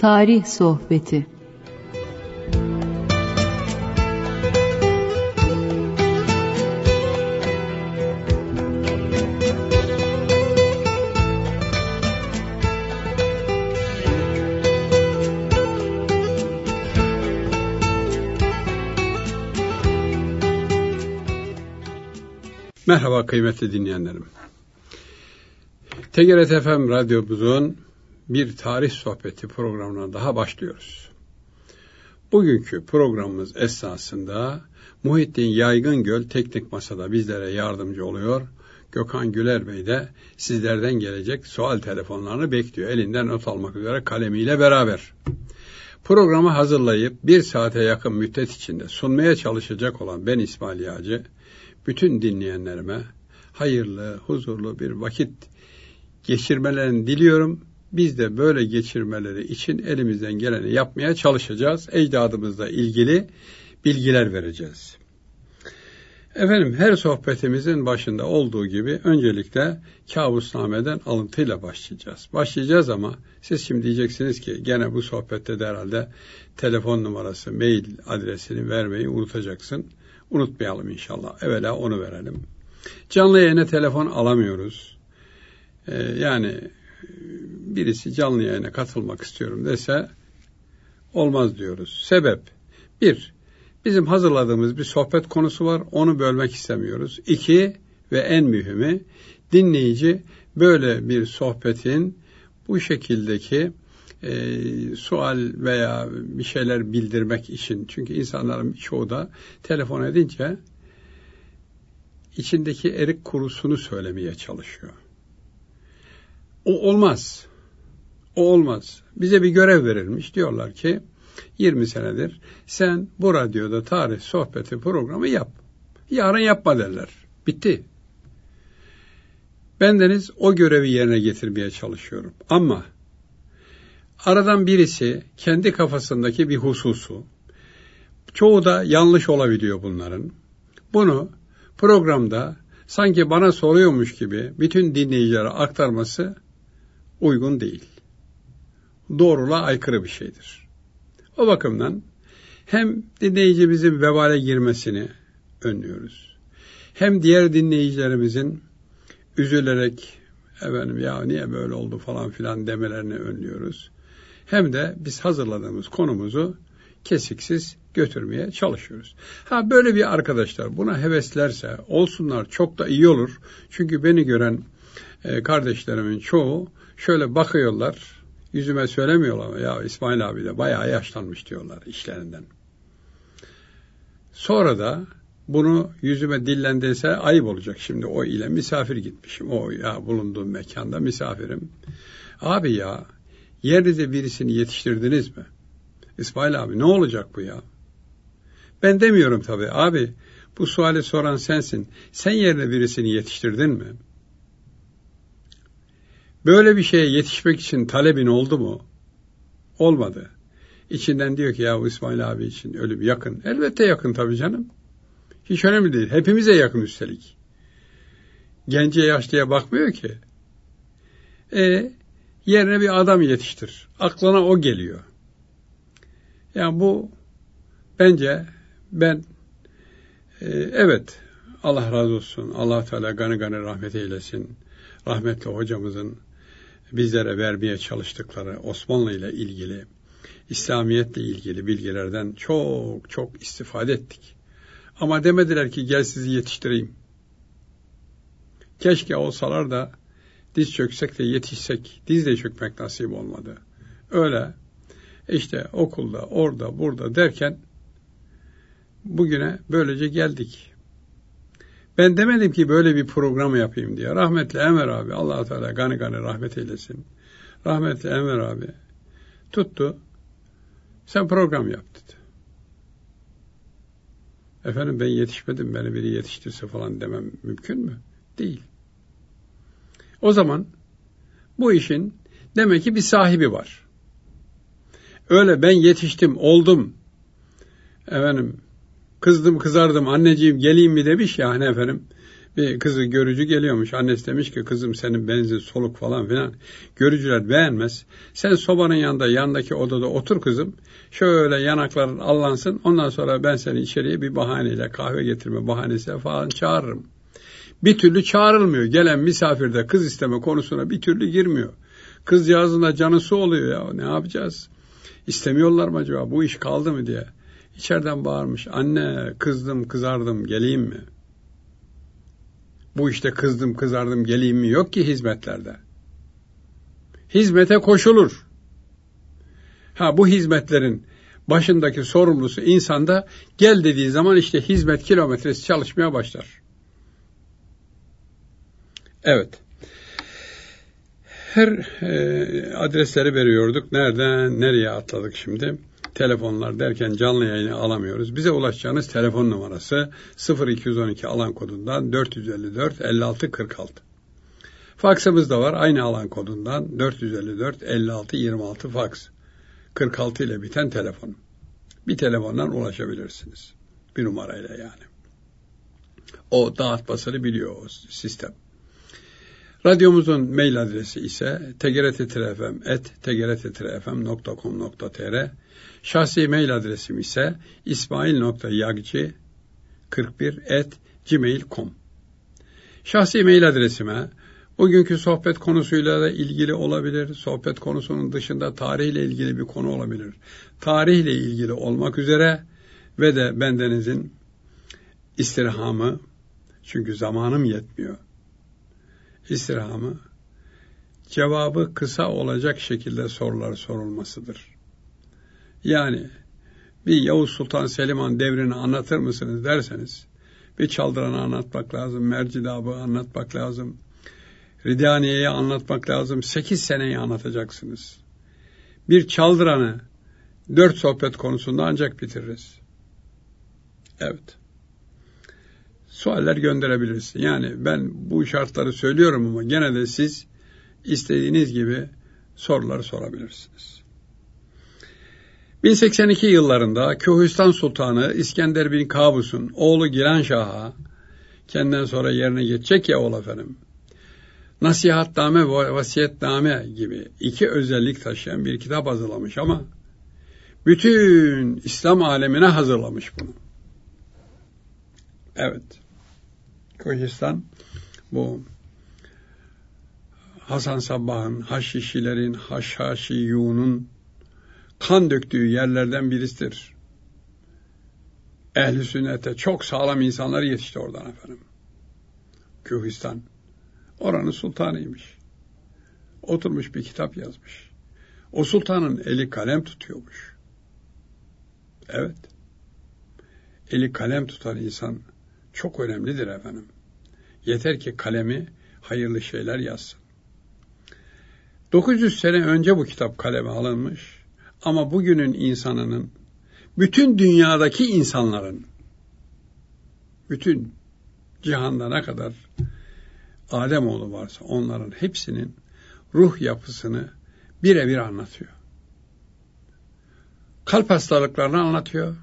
Tarih Sohbeti Merhaba kıymetli dinleyenlerim. TGRT FM Radyomuzun bir tarih sohbeti programına daha başlıyoruz. Bugünkü programımız esnasında Muhittin Yaygın Göl Teknik Masa'da bizlere yardımcı oluyor. Gökhan Güler Bey de sizlerden gelecek sual telefonlarını bekliyor. Elinden not almak üzere kalemiyle beraber. Programı hazırlayıp bir saate yakın müddet içinde sunmaya çalışacak olan ben İsmail Yağcı, bütün dinleyenlerime hayırlı, huzurlu bir vakit geçirmelerini diliyorum. Biz de böyle geçirmeleri için elimizden geleni yapmaya çalışacağız. Ecdadımızla ilgili bilgiler vereceğiz. Efendim her sohbetimizin başında olduğu gibi öncelikle kabusnameden alıntıyla başlayacağız. Başlayacağız ama siz şimdi diyeceksiniz ki gene bu sohbette de herhalde telefon numarası, mail adresini vermeyi unutacaksın. Unutmayalım inşallah. Evvela onu verelim. Canlı yayına telefon alamıyoruz. Ee, yani birisi canlı yayına katılmak istiyorum dese olmaz diyoruz. Sebep bir, bizim hazırladığımız bir sohbet konusu var. Onu bölmek istemiyoruz. İki ve en mühimi dinleyici böyle bir sohbetin bu şekildeki e, sual veya bir şeyler bildirmek için çünkü insanların çoğu da telefon edince içindeki erik kurusunu söylemeye çalışıyor. O olmaz. O olmaz. Bize bir görev verilmiş. Diyorlar ki 20 senedir sen bu radyoda tarih sohbeti programı yap. Yarın yapma derler. Bitti. Bendeniz o görevi yerine getirmeye çalışıyorum. Ama aradan birisi kendi kafasındaki bir hususu, çoğu da yanlış olabiliyor bunların. Bunu programda sanki bana soruyormuş gibi bütün dinleyicilere aktarması uygun değil. Doğruluğa aykırı bir şeydir. O bakımdan hem dinleyicimizin vebale girmesini önlüyoruz. Hem diğer dinleyicilerimizin üzülerek efendim ya niye böyle oldu falan filan demelerini önlüyoruz. Hem de biz hazırladığımız konumuzu kesiksiz götürmeye çalışıyoruz. Ha böyle bir arkadaşlar buna heveslerse olsunlar çok da iyi olur. Çünkü beni gören e, kardeşlerimin çoğu şöyle bakıyorlar. Yüzüme söylemiyorlar ya İsmail abi de bayağı yaşlanmış diyorlar işlerinden. Sonra da bunu yüzüme dillendirse ayıp olacak şimdi o ile misafir gitmişim. O ya bulunduğum mekanda misafirim. Abi ya yerinizde birisini yetiştirdiniz mi? İsmail abi ne olacak bu ya? Ben demiyorum tabii abi bu suali soran sensin. Sen yerine birisini yetiştirdin mi? Böyle bir şeye yetişmek için talebin oldu mu? Olmadı. İçinden diyor ki ya İsmail abi için ölüm yakın. Elbette yakın tabii canım. Hiç önemli değil. Hepimize yakın üstelik. Gence yaşlıya bakmıyor ki. E yerine bir adam yetiştir. Aklına o geliyor. Yani bu bence ben e, evet Allah razı olsun. Allah Teala gani gani rahmet eylesin. Rahmetli hocamızın bizlere vermeye çalıştıkları Osmanlı ile ilgili, İslamiyetle ilgili bilgilerden çok çok istifade ettik. Ama demediler ki gel sizi yetiştireyim. Keşke olsalar da diz çöksek de yetişsek, diz de çökmek nasip olmadı. Öyle işte okulda, orada, burada derken bugüne böylece geldik. Ben demedim ki böyle bir program yapayım diye. Rahmetli Emer abi, allah Teala gani gani rahmet eylesin. Rahmetli Emer abi tuttu. Sen program yap dedi. Efendim ben yetişmedim, beni biri yetiştirse falan demem mümkün mü? Değil. O zaman bu işin demek ki bir sahibi var. Öyle ben yetiştim, oldum. Efendim kızdım kızardım anneciğim geleyim mi demiş ya hani efendim bir kızı görücü geliyormuş. Annesi demiş ki kızım senin benzin soluk falan filan. Görücüler beğenmez. Sen sobanın yanında yandaki odada otur kızım. Şöyle yanakların allansın. Ondan sonra ben seni içeriye bir bahaneyle kahve getirme bahanesiyle falan çağırırım. Bir türlü çağrılmıyor. Gelen misafirde kız isteme konusuna bir türlü girmiyor. Kızcağızın da canı oluyor ya. Ne yapacağız? İstemiyorlar mı acaba? Bu iş kaldı mı diye. İçeriden bağırmış. Anne kızdım kızardım geleyim mi? Bu işte kızdım kızardım geleyim mi yok ki hizmetlerde. Hizmete koşulur. Ha bu hizmetlerin başındaki sorumlusu insanda gel dediği zaman işte hizmet kilometresi çalışmaya başlar. Evet. Her e, adresleri veriyorduk. Nereden nereye atladık şimdi? Telefonlar derken canlı yayını alamıyoruz. Bize ulaşacağınız telefon numarası 0212 alan kodundan 454 56 46. Faksımız da var aynı alan kodundan 454 56 26 faks. 46 ile biten telefon. Bir telefondan ulaşabilirsiniz. Bir numarayla yani. O dağıtmasını biliyor o sistem. Radyomuzun mail adresi ise tgrt.fm.tgrt.fm.com.tr Şahsi mail adresim ise ismail.yagci 41 et gmail.com Şahsi mail adresime bugünkü sohbet konusuyla da ilgili olabilir, sohbet konusunun dışında tarihle ilgili bir konu olabilir. Tarihle ilgili olmak üzere ve de bendenizin istirhamı, çünkü zamanım yetmiyor, istirhamı, cevabı kısa olacak şekilde sorular sorulmasıdır. Yani bir Yavuz Sultan Selimhan devrini anlatır mısınız derseniz bir Çaldıran'ı anlatmak lazım, Mercidab'ı anlatmak lazım, Ridaniye'yi anlatmak lazım. Sekiz seneyi anlatacaksınız. Bir Çaldıran'ı dört sohbet konusunda ancak bitiririz. Evet. Sualler gönderebilirsin. Yani ben bu şartları söylüyorum ama gene de siz istediğiniz gibi soruları sorabilirsiniz. 1082 yıllarında Köhüstan Sultanı İskender bin Kabus'un oğlu Giran Şah'a kendinden sonra yerine geçecek ya oğul efendim. Nasihatname ve vasiyetname gibi iki özellik taşıyan bir kitap hazırlamış ama bütün İslam alemine hazırlamış bunu. Evet. Köhüstan bu Hasan Sabbah'ın, Haşişilerin, Haşhaşiyun'un kan döktüğü yerlerden birisidir. Ehli sünnete çok sağlam insanlar yetişti oradan efendim. Kühistan. Oranın sultanıymış. Oturmuş bir kitap yazmış. O sultanın eli kalem tutuyormuş. Evet. Eli kalem tutan insan çok önemlidir efendim. Yeter ki kalemi hayırlı şeyler yazsın. 900 sene önce bu kitap kaleme alınmış. Ama bugünün insanının, bütün dünyadaki insanların, bütün cihanda ne kadar Ademoğlu varsa onların hepsinin ruh yapısını birebir anlatıyor. Kalp hastalıklarını anlatıyor.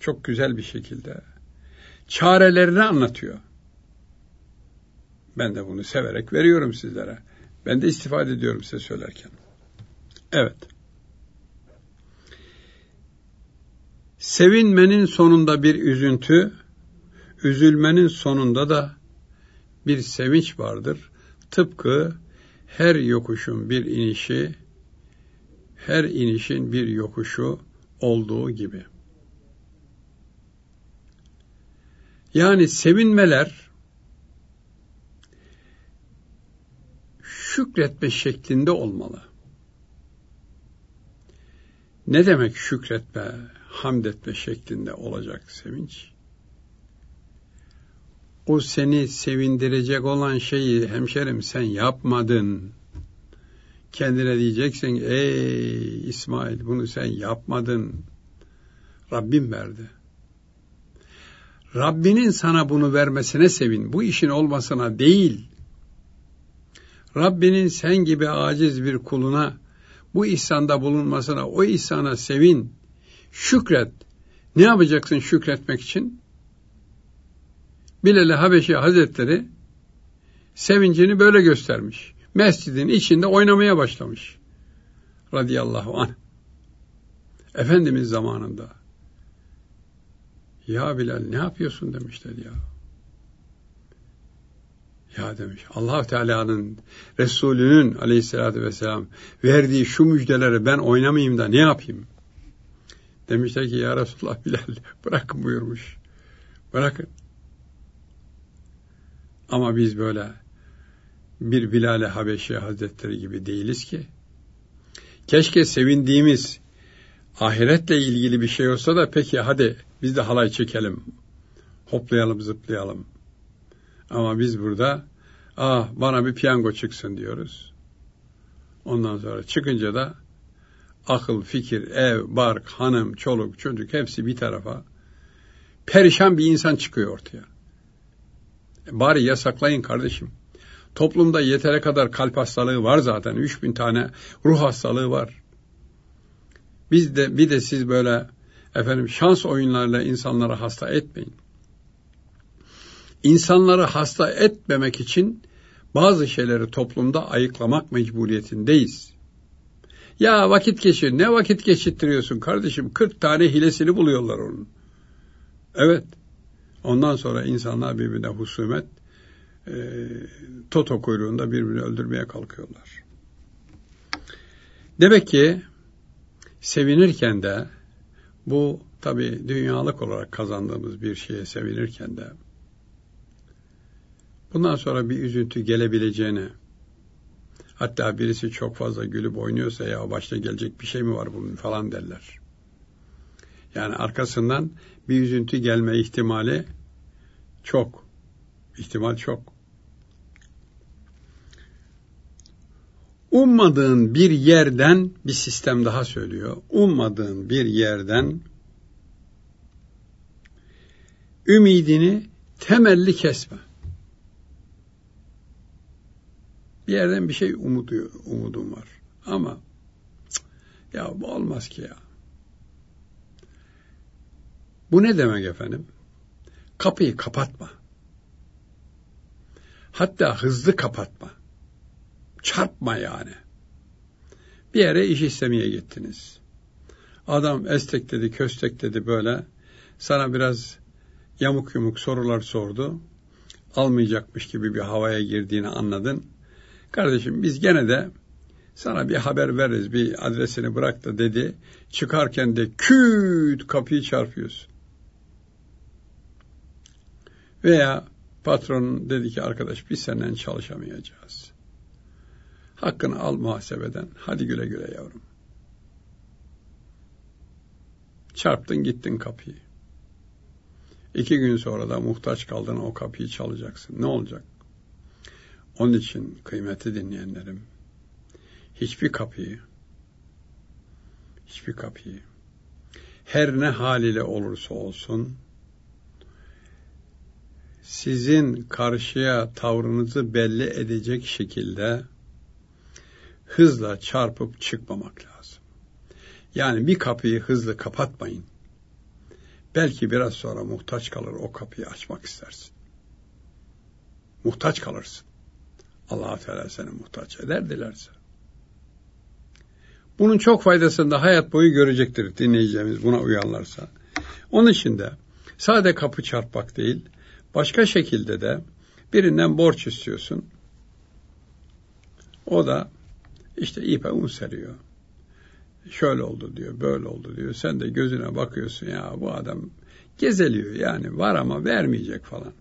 Çok güzel bir şekilde. Çarelerini anlatıyor. Ben de bunu severek veriyorum sizlere. Ben de istifade ediyorum size söylerken. Evet. Sevinmenin sonunda bir üzüntü, üzülmenin sonunda da bir sevinç vardır. Tıpkı her yokuşun bir inişi, her inişin bir yokuşu olduğu gibi. Yani sevinmeler şükretme şeklinde olmalı. Ne demek şükretme? Hamd etme şeklinde olacak sevinç. O seni sevindirecek olan şeyi hemşerim sen yapmadın. Kendine diyeceksin ey İsmail bunu sen yapmadın. Rabbim verdi. Rabbinin sana bunu vermesine sevin. Bu işin olmasına değil. Rabbinin sen gibi aciz bir kuluna bu ihsanda bulunmasına, o ihsana sevin şükret Ne yapacaksın şükretmek için? Bilal-i Habeşi Hazretleri sevincini böyle göstermiş. Mescidin içinde oynamaya başlamış. Radiyallahu anh. Efendimiz zamanında. Ya Bilal ne yapıyorsun demişler ya. Ya demiş allah Teala'nın Resulünün aleyhissalatü vesselam verdiği şu müjdeleri ben oynamayayım da ne yapayım? Demişler ki ya Resulullah Bilal bırakın buyurmuş. Bırakın. Ama biz böyle bir Bilal-i Habeşi Hazretleri gibi değiliz ki. Keşke sevindiğimiz ahiretle ilgili bir şey olsa da peki hadi biz de halay çekelim. Hoplayalım, zıplayalım. Ama biz burada ah bana bir piyango çıksın diyoruz. Ondan sonra çıkınca da akıl, fikir, ev, bark, hanım, çoluk, çocuk hepsi bir tarafa. Perişan bir insan çıkıyor ortaya. Bari yasaklayın kardeşim. Toplumda yetere kadar kalp hastalığı var zaten. 3000 tane ruh hastalığı var. Biz de bir de siz böyle efendim şans oyunlarla insanları hasta etmeyin. İnsanları hasta etmemek için bazı şeyleri toplumda ayıklamak mecburiyetindeyiz. Ya vakit geçir. Ne vakit geçirttiriyorsun kardeşim? 40 tane hilesini buluyorlar onun. Evet. Ondan sonra insanlar birbirine husumet, e, toto kuyruğunda birbirini öldürmeye kalkıyorlar. Demek ki sevinirken de bu tabi dünyalık olarak kazandığımız bir şeye sevinirken de bundan sonra bir üzüntü gelebileceğini hatta birisi çok fazla gülüp oynuyorsa ya başta gelecek bir şey mi var bunun falan derler. Yani arkasından bir üzüntü gelme ihtimali çok. ihtimal çok. Ummadığın bir yerden bir sistem daha söylüyor. Ummadığın bir yerden ümidini temelli kesme. Bir yerden bir şey umudu, umudum var. Ama cık, ya bu olmaz ki ya. Bu ne demek efendim? Kapıyı kapatma. Hatta hızlı kapatma. Çarpma yani. Bir yere iş istemeye gittiniz. Adam estek dedi, köstek dedi böyle. Sana biraz yamuk yumuk sorular sordu. Almayacakmış gibi bir havaya girdiğini anladın. Kardeşim biz gene de sana bir haber veririz, bir adresini bırak da dedi. Çıkarken de küt kapıyı çarpıyorsun. Veya patron dedi ki arkadaş biz senden çalışamayacağız. Hakkını al muhasebeden. Hadi güle güle yavrum. Çarptın gittin kapıyı. İki gün sonra da muhtaç kaldın o kapıyı çalacaksın. Ne olacak? Onun için kıymeti dinleyenlerim hiçbir kapıyı hiçbir kapıyı her ne haliyle olursa olsun sizin karşıya tavrınızı belli edecek şekilde hızla çarpıp çıkmamak lazım. Yani bir kapıyı hızlı kapatmayın. Belki biraz sonra muhtaç kalır o kapıyı açmak istersin. Muhtaç kalırsın. Allah Teala seni muhtaç eder dilerse. Bunun çok faydasını da hayat boyu görecektir dinleyeceğimiz buna uyarlarsa. Onun için de sade kapı çarpmak değil, başka şekilde de birinden borç istiyorsun. O da işte ipe un seriyor. Şöyle oldu diyor, böyle oldu diyor. Sen de gözüne bakıyorsun ya bu adam gezeliyor yani var ama vermeyecek falan.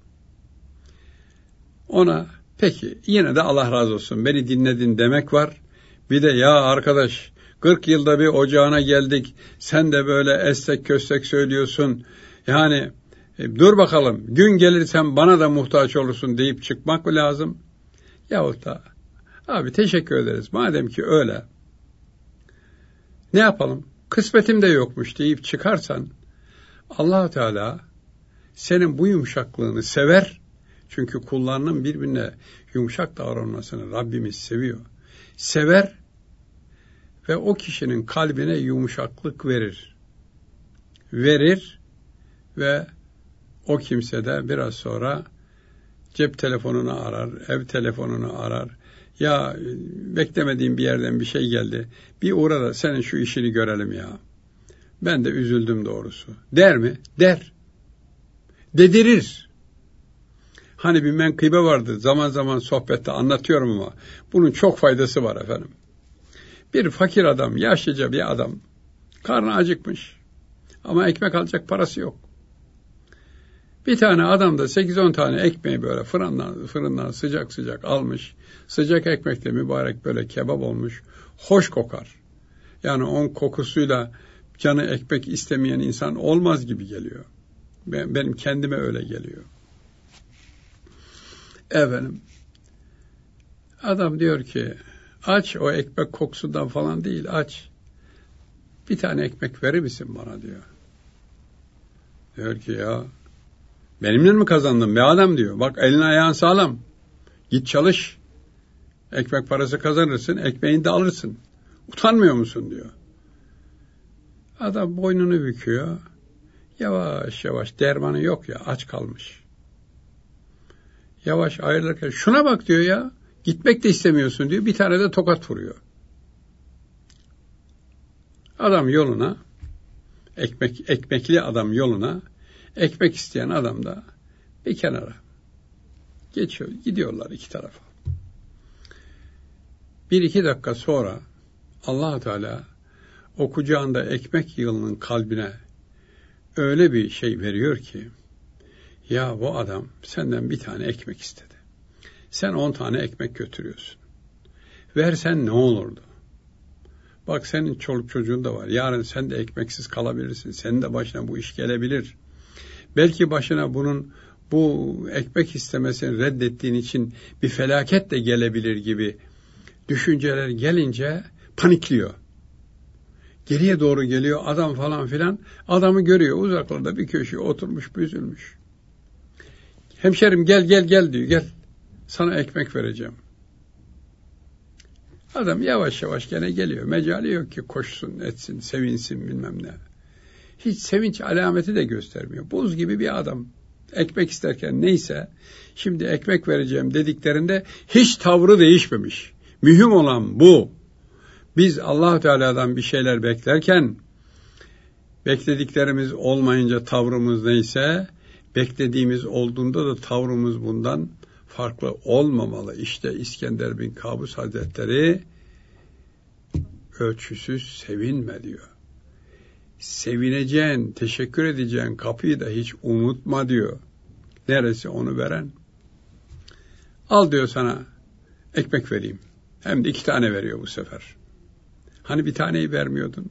Ona peki yine de Allah razı olsun beni dinledin demek var. Bir de ya arkadaş 40 yılda bir ocağına geldik. Sen de böyle estek köstek söylüyorsun. Yani e, dur bakalım gün gelirsen bana da muhtaç olursun deyip çıkmak mı lazım? Yahut da Abi teşekkür ederiz. Madem ki öyle. Ne yapalım? Kısmetim de yokmuş deyip çıkarsan allah Teala senin bu yumuşaklığını sever. Çünkü kullarının birbirine yumuşak davranmasını Rabbimiz seviyor. Sever ve o kişinin kalbine yumuşaklık verir. Verir ve o kimse de biraz sonra cep telefonunu arar, ev telefonunu arar. Ya beklemediğim bir yerden bir şey geldi. Bir uğra da senin şu işini görelim ya. Ben de üzüldüm doğrusu. Der mi? Der. Dedirir. Hani bir menkıbe vardı. Zaman zaman sohbette anlatıyorum ama bunun çok faydası var efendim. Bir fakir adam, yaşlıca bir adam. Karnı acıkmış. Ama ekmek alacak parası yok. Bir tane adam da 8-10 tane ekmeği böyle fırından, fırından sıcak sıcak almış. Sıcak ekmekle mübarek böyle kebap olmuş. Hoş kokar. Yani on kokusuyla canı ekmek istemeyen insan olmaz gibi geliyor. Benim kendime öyle geliyor. Efendim, adam diyor ki, aç o ekmek kokusundan falan değil, aç. Bir tane ekmek verir misin bana diyor. Diyor ki ya, benimle mi kazandın be adam diyor. Bak elin ayağın sağlam. Git çalış. Ekmek parası kazanırsın, ekmeğini de alırsın. Utanmıyor musun diyor. Adam boynunu büküyor. Yavaş yavaş dermanı yok ya aç kalmış. Yavaş ayrılırken şuna bak diyor ya. Gitmek de istemiyorsun diyor. Bir tane de tokat vuruyor. Adam yoluna ekmek ekmekli adam yoluna ekmek isteyen adam da bir kenara geçiyor. Gidiyorlar iki tarafa. Bir iki dakika sonra allah Teala o ekmek yığılının kalbine öyle bir şey veriyor ki ya bu adam senden bir tane ekmek istedi. Sen on tane ekmek götürüyorsun. Versen ne olurdu? Bak senin çoluk çocuğun da var. Yarın sen de ekmeksiz kalabilirsin. Senin de başına bu iş gelebilir. Belki başına bunun bu ekmek istemesini reddettiğin için bir felaket de gelebilir gibi düşünceler gelince panikliyor. Geriye doğru geliyor adam falan filan. Adamı görüyor uzaklarda bir köşeye oturmuş büzülmüş. Hemşerim gel gel gel diyor gel. Sana ekmek vereceğim. Adam yavaş yavaş gene geliyor. Mecali yok ki koşsun, etsin, sevinsin bilmem ne. Hiç sevinç alameti de göstermiyor. Buz gibi bir adam. Ekmek isterken neyse, şimdi ekmek vereceğim dediklerinde hiç tavrı değişmemiş. Mühim olan bu. Biz allah Teala'dan bir şeyler beklerken, beklediklerimiz olmayınca tavrımız neyse, beklediğimiz olduğunda da tavrımız bundan farklı olmamalı. İşte İskender bin Kabus Hazretleri ölçüsüz sevinme diyor. Sevineceğin, teşekkür edeceğin kapıyı da hiç unutma diyor. Neresi onu veren? Al diyor sana ekmek vereyim. Hem de iki tane veriyor bu sefer. Hani bir taneyi vermiyordun?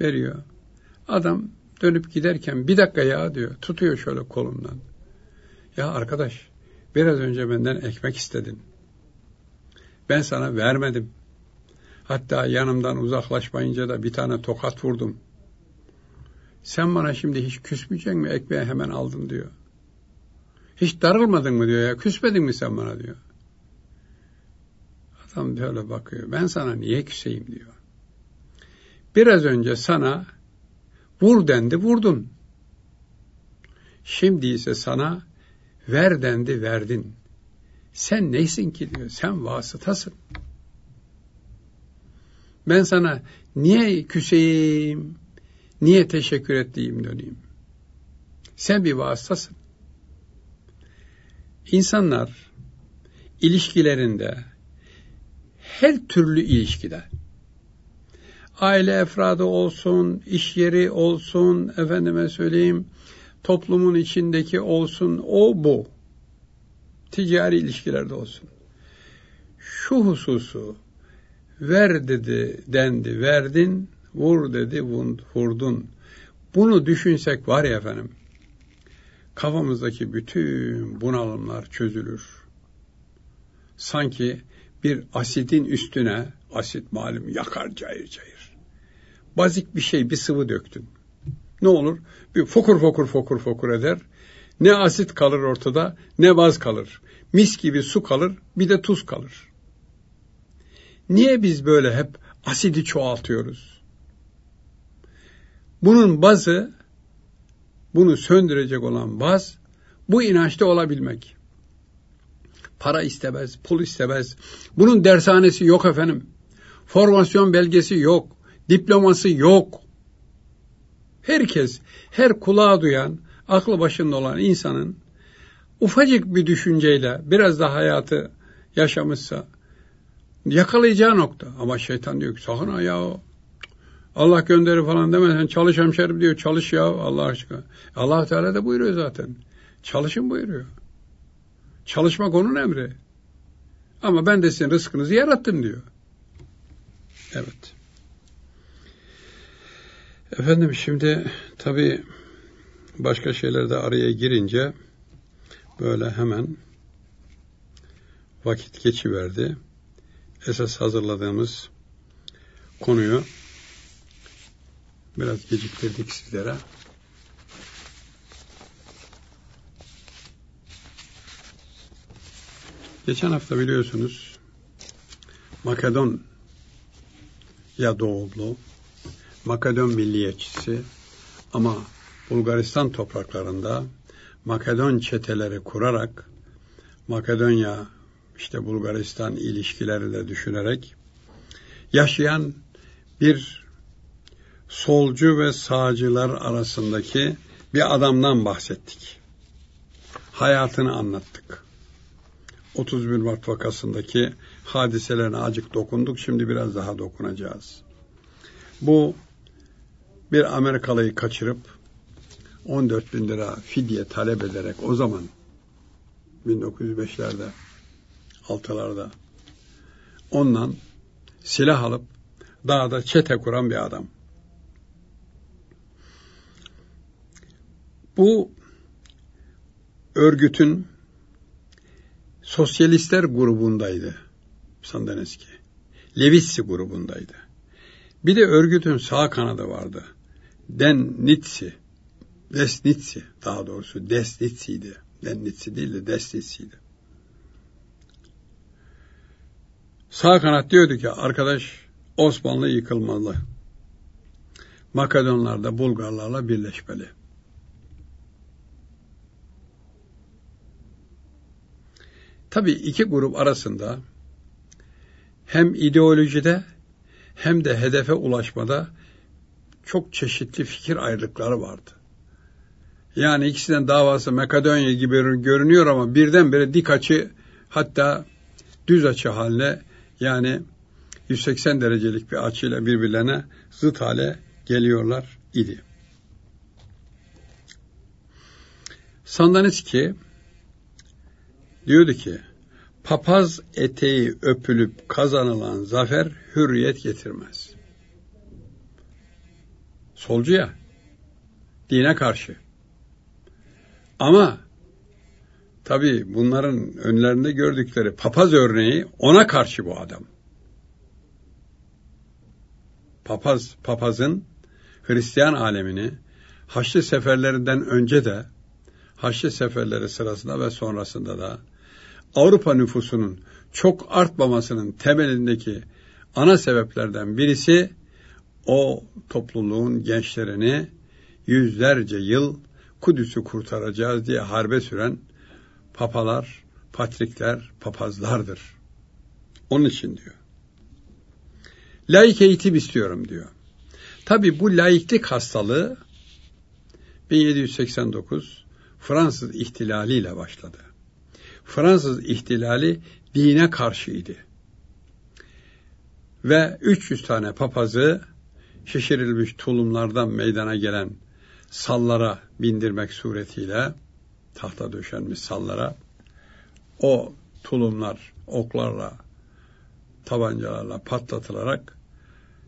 Veriyor. Adam dönüp giderken bir dakika ya diyor. Tutuyor şöyle kolumdan. Ya arkadaş biraz önce benden ekmek istedin. Ben sana vermedim. Hatta yanımdan uzaklaşmayınca da bir tane tokat vurdum. Sen bana şimdi hiç küsmeyecek mi? Ekmeği hemen aldın diyor. Hiç darılmadın mı diyor ya. Küsmedin mi sen bana diyor. Adam böyle bakıyor. Ben sana niye küseyim diyor. Biraz önce sana vur dendi vurdun. Şimdi ise sana ver dendi verdin. Sen neysin ki diyor. Sen vasıtasın. Ben sana niye küseyim, niye teşekkür ettiğim döneyim. Sen bir vasıtasın. İnsanlar ilişkilerinde her türlü ilişkide aile efradı olsun, iş yeri olsun, efendime söyleyeyim, toplumun içindeki olsun, o bu. Ticari ilişkilerde olsun. Şu hususu ver dedi, dendi, verdin, vur dedi, vurdun. Bunu düşünsek var ya efendim, kafamızdaki bütün bunalımlar çözülür. Sanki bir asidin üstüne, asit malum yakar cayır cayır. Bazik bir şey, bir sıvı döktün. Ne olur? Bir fokur fokur fokur fokur eder. Ne asit kalır ortada, ne baz kalır. Mis gibi su kalır, bir de tuz kalır. Niye biz böyle hep asidi çoğaltıyoruz? Bunun bazı bunu söndürecek olan baz bu inançta olabilmek. Para istemez, pul istemez. Bunun dershanesi yok efendim. Formasyon belgesi yok. Diploması yok. Herkes, her kulağa duyan, aklı başında olan insanın ufacık bir düşünceyle biraz da hayatı yaşamışsa yakalayacağı nokta. Ama şeytan diyor ki sakın ha ya Allah gönderi falan demesen çalış hemşerim diyor çalış ya Allah aşkına. allah Teala da buyuruyor zaten. Çalışın buyuruyor. Çalışmak onun emri. Ama ben de sizin rızkınızı yarattım diyor. Evet. Efendim şimdi tabi başka şeyler de araya girince böyle hemen vakit geçiverdi. Esas hazırladığımız konuyu biraz geciktirdik sizlere. Geçen hafta biliyorsunuz Makedon ya doğumlu Makedon milliyetçisi ama Bulgaristan topraklarında Makedon çeteleri kurarak Makedonya işte Bulgaristan ilişkileri de düşünerek yaşayan bir solcu ve sağcılar arasındaki bir adamdan bahsettik. Hayatını anlattık. 31 Mart vakasındaki hadiselerine acık dokunduk. Şimdi biraz daha dokunacağız. Bu bir Amerikalıyı kaçırıp 14 bin lira fidye talep ederek o zaman 1905'lerde altılarda ondan silah alıp dağda çete kuran bir adam. Bu örgütün sosyalistler grubundaydı Sandaneski. Levitsi grubundaydı. Bir de örgütün sağ kanadı vardı. Dennitsi. Desnitsi daha doğrusu Desnitsi'ydi. Dennitsi değil de Desnitsi'ydi. Sağ kanat diyordu ki arkadaş Osmanlı yıkılmalı. Makedonlar da Bulgarlarla birleşmeli. Tabi iki grup arasında hem ideolojide hem de hedefe ulaşmada çok çeşitli fikir ayrılıkları vardı. Yani ikisinden davası Makedonya gibi görünüyor ama birdenbire dik açı hatta düz açı haline yani 180 derecelik bir açıyla birbirlerine zıt hale geliyorlar idi. Sandanitski diyordu ki papaz eteği öpülüp kazanılan zafer hürriyet getirmez. Solcu ya, dine karşı. Ama tabi bunların önlerinde gördükleri papaz örneği ona karşı bu adam. Papaz, papazın Hristiyan alemini Haçlı seferlerinden önce de Haçlı seferleri sırasında ve sonrasında da Avrupa nüfusunun çok artmamasının temelindeki ana sebeplerden birisi o topluluğun gençlerini yüzlerce yıl Kudüs'ü kurtaracağız diye harbe süren papalar, patrikler, papazlardır. Onun için diyor. Laik eğitim istiyorum diyor. Tabi bu laiklik hastalığı 1789 Fransız ihtilaliyle başladı. Fransız ihtilali dine karşıydı. Ve 300 tane papazı şişirilmiş tulumlardan meydana gelen sallara bindirmek suretiyle tahta döşenmiş sallara o tulumlar oklarla tabancalarla patlatılarak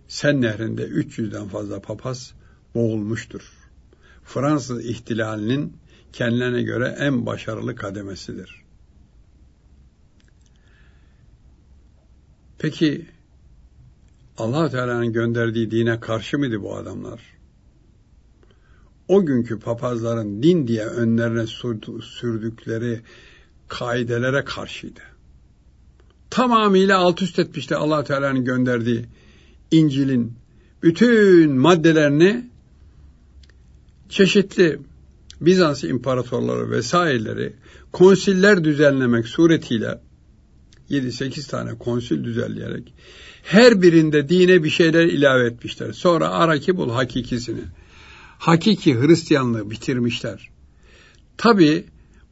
Sen Nehri'nde 300'den fazla papaz boğulmuştur. Fransız ihtilalinin kendilerine göre en başarılı kademesidir. Peki allah Teala'nın gönderdiği dine karşı mıydı bu adamlar? O günkü papazların din diye önlerine sürdükleri kaidelere karşıydı. Tamamıyla alt üst etmişti allah Teala'nın gönderdiği İncil'in bütün maddelerini çeşitli Bizans imparatorları vesaireleri konsiller düzenlemek suretiyle 7-8 tane konsül düzenleyerek her birinde dine bir şeyler ilave etmişler. Sonra araki bul hakikisini. Hakiki Hristiyanlığı bitirmişler. Tabi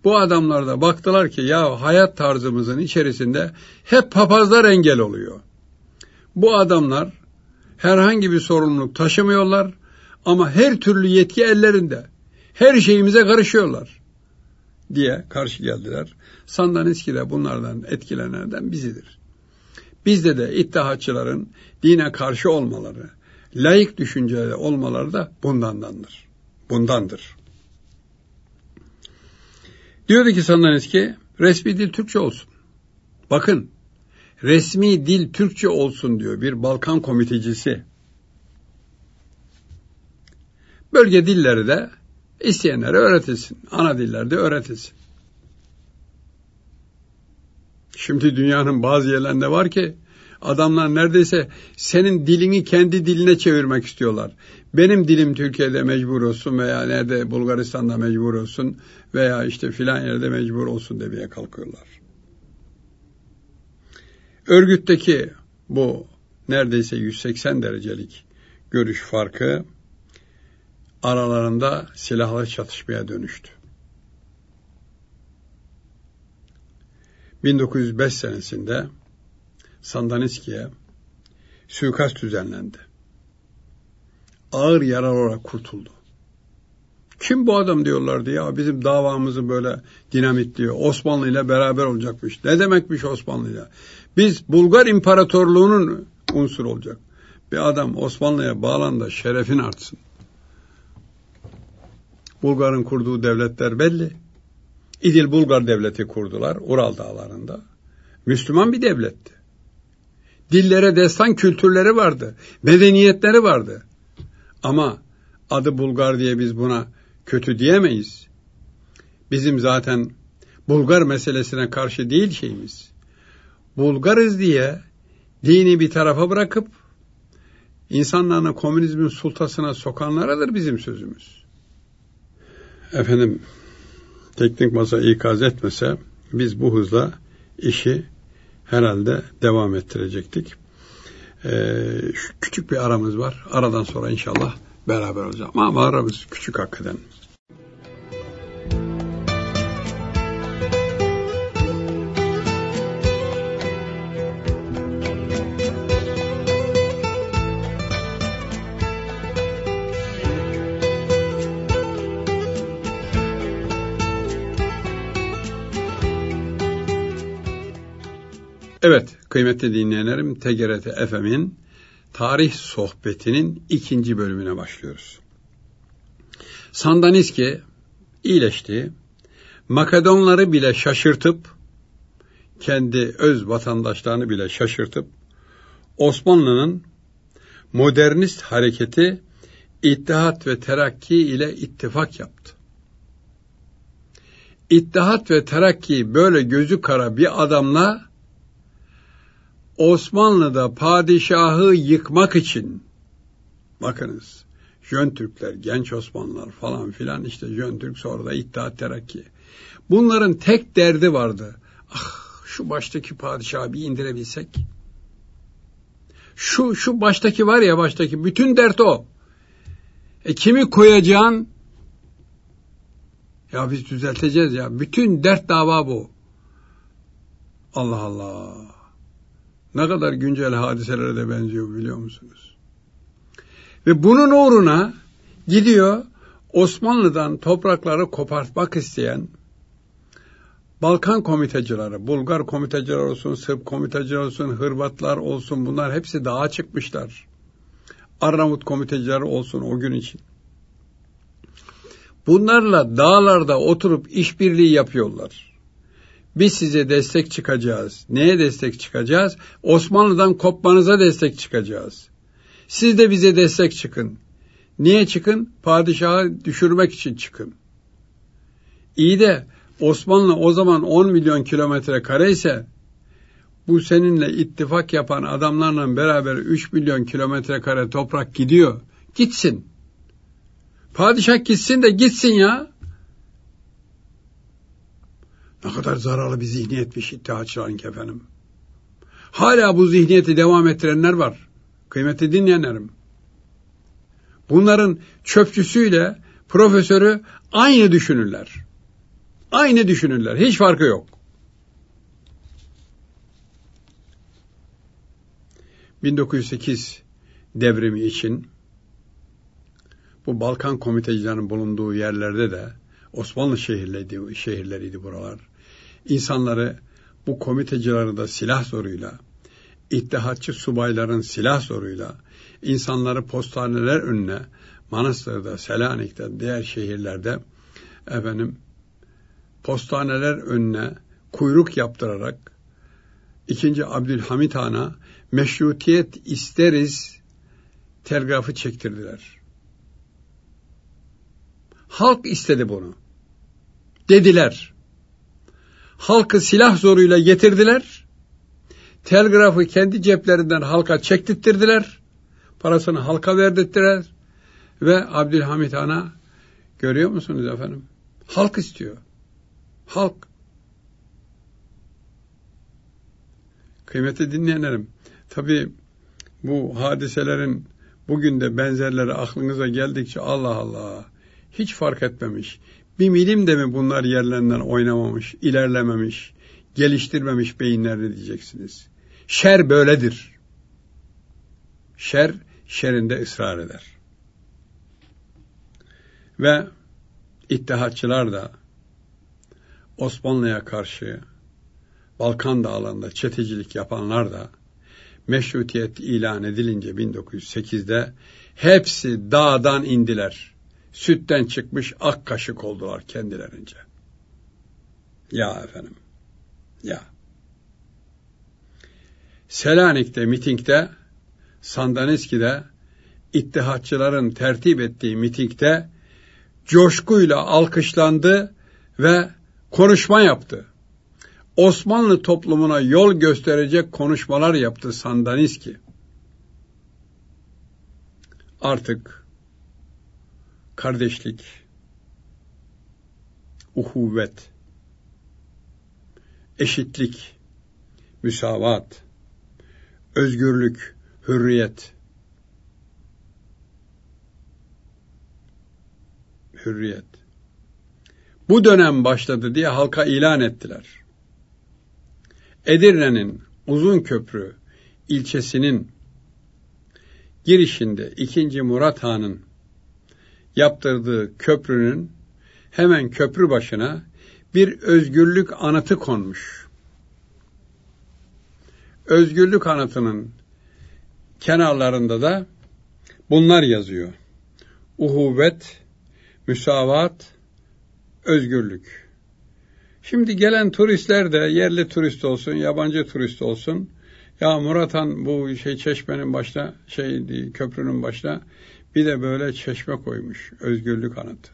bu adamlar da baktılar ki ya hayat tarzımızın içerisinde hep papazlar engel oluyor. Bu adamlar herhangi bir sorumluluk taşımıyorlar ama her türlü yetki ellerinde. Her şeyimize karışıyorlar diye karşı geldiler. Sandaniski de bunlardan etkilenenlerden bizidir. Bizde de iddiaçıların dine karşı olmaları, layık düşünceli olmaları da bundandandır. Bundandır. Diyordu ki Sandaniski resmi dil Türkçe olsun. Bakın resmi dil Türkçe olsun diyor bir Balkan komitecisi. Bölge dilleri de isteyenlere öğretilsin. Ana dillerde öğretilsin. Şimdi dünyanın bazı yerlerinde var ki adamlar neredeyse senin dilini kendi diline çevirmek istiyorlar. Benim dilim Türkiye'de mecbur olsun veya nerede Bulgaristan'da mecbur olsun veya işte filan yerde mecbur olsun demeye kalkıyorlar. Örgütteki bu neredeyse 180 derecelik görüş farkı aralarında silahlı çatışmaya dönüştü. 1905 senesinde Sandaniski'ye suikast düzenlendi. Ağır yarar olarak kurtuldu. Kim bu adam diyorlardı ya bizim davamızı böyle dinamitliyor. Osmanlı ile beraber olacakmış. Ne demekmiş Osmanlı ile? Biz Bulgar İmparatorluğu'nun unsur olacak. Bir adam Osmanlı'ya bağlan şerefin artsın. Bulgar'ın kurduğu devletler belli. İdil Bulgar devleti kurdular Ural dağlarında. Müslüman bir devletti. Dillere destan kültürleri vardı. Medeniyetleri vardı. Ama adı Bulgar diye biz buna kötü diyemeyiz. Bizim zaten Bulgar meselesine karşı değil şeyimiz. Bulgarız diye dini bir tarafa bırakıp insanlarını komünizmin sultasına sokanlaradır bizim sözümüz. Efendim teknik masa ikaz etmese biz bu hızla işi herhalde devam ettirecektik. Ee, küçük bir aramız var. Aradan sonra inşallah beraber olacağım. Ama aramız küçük hakikaten. Evet, kıymetli dinleyenlerim, TGRT FM'in tarih sohbetinin ikinci bölümüne başlıyoruz. Sandaniski iyileşti. Makedonları bile şaşırtıp, kendi öz vatandaşlarını bile şaşırtıp, Osmanlı'nın modernist hareketi İttihat ve Terakki ile ittifak yaptı. İttihat ve Terakki böyle gözü kara bir adamla Osmanlı'da padişahı yıkmak için bakınız Jön Türkler, genç Osmanlılar falan filan işte Jön Türk sonra da İttihat Terakki. Bunların tek derdi vardı. Ah şu baştaki padişahı bir indirebilsek. Şu şu baştaki var ya baştaki bütün dert o. E kimi koyacaksın? Ya biz düzelteceğiz ya. Bütün dert dava bu. Allah Allah. Ne kadar güncel hadiselere de benziyor biliyor musunuz? Ve bunun uğruna gidiyor Osmanlı'dan toprakları kopartmak isteyen Balkan komitacıları, Bulgar komitacılar olsun, Sırp komitacılar olsun, Hırvatlar olsun bunlar hepsi dağa çıkmışlar. Arnavut komitacılar olsun o gün için. Bunlarla dağlarda oturup işbirliği yapıyorlar. Biz size destek çıkacağız. Neye destek çıkacağız? Osmanlı'dan kopmanıza destek çıkacağız. Siz de bize destek çıkın. Niye çıkın? Padişahı düşürmek için çıkın. İyi de Osmanlı o zaman 10 milyon kilometre kare ise bu seninle ittifak yapan adamlarla beraber 3 milyon kilometre kare toprak gidiyor. Gitsin. Padişah gitsin de gitsin ya. Ne kadar zararlı bir zihniyetmiş iddiaçıların efendim. Hala bu zihniyeti devam ettirenler var. Kıymetli dinleyenlerim. Bunların çöpçüsüyle profesörü aynı düşünürler. Aynı düşünürler. Hiç farkı yok. 1908 devrimi için bu Balkan komitecilerinin bulunduğu yerlerde de Osmanlı şehirleriydi, şehirleriydi buralar. İnsanları bu komitecileri de silah zoruyla, ittihatçı subayların silah zoruyla, insanları postaneler önüne, Manastır'da, Selanik'te, diğer şehirlerde efendim postaneler önüne kuyruk yaptırarak ikinci Abdülhamit Han'a meşrutiyet isteriz telgrafı çektirdiler. Halk istedi bunu. Dediler. Halkı silah zoruyla getirdiler. Telgrafı kendi ceplerinden halka çektirttirdiler. Parasını halka verdirttiler. Ve Abdülhamit Han'a görüyor musunuz efendim? Halk istiyor. Halk. Kıymetli dinleyenlerim, tabi bu hadiselerin bugün de benzerleri aklınıza geldikçe Allah Allah hiç fark etmemiş. Bir milim de mi bunlar yerlerinden oynamamış, ilerlememiş, geliştirmemiş beyinlerini diyeceksiniz. Şer böyledir. Şer, şerinde ısrar eder. Ve ittihatçılar da Osmanlı'ya karşı Balkan Dağları'nda çetecilik yapanlar da meşrutiyet ilan edilince 1908'de hepsi dağdan indiler. Sütten çıkmış ak kaşık oldular kendilerince. Ya efendim. Ya. Selanik'te mitingde, Sandaniski'de ittihatçıların tertip ettiği mitingde coşkuyla alkışlandı ve konuşma yaptı. Osmanlı toplumuna yol gösterecek konuşmalar yaptı Sandaniski. Artık kardeşlik, uhuvvet, eşitlik, müsavat, özgürlük, hürriyet, hürriyet. Bu dönem başladı diye halka ilan ettiler. Edirne'nin Uzun Köprü ilçesinin girişinde 2. Murat Han'ın yaptırdığı köprünün hemen köprü başına bir özgürlük anıtı konmuş. Özgürlük anıtının kenarlarında da bunlar yazıyor. Uhuvvet, müsavat, özgürlük. Şimdi gelen turistler de yerli turist olsun, yabancı turist olsun. Ya Muratan bu şey çeşmenin başına, şey köprünün başına bir de böyle çeşme koymuş. Özgürlük anıtı.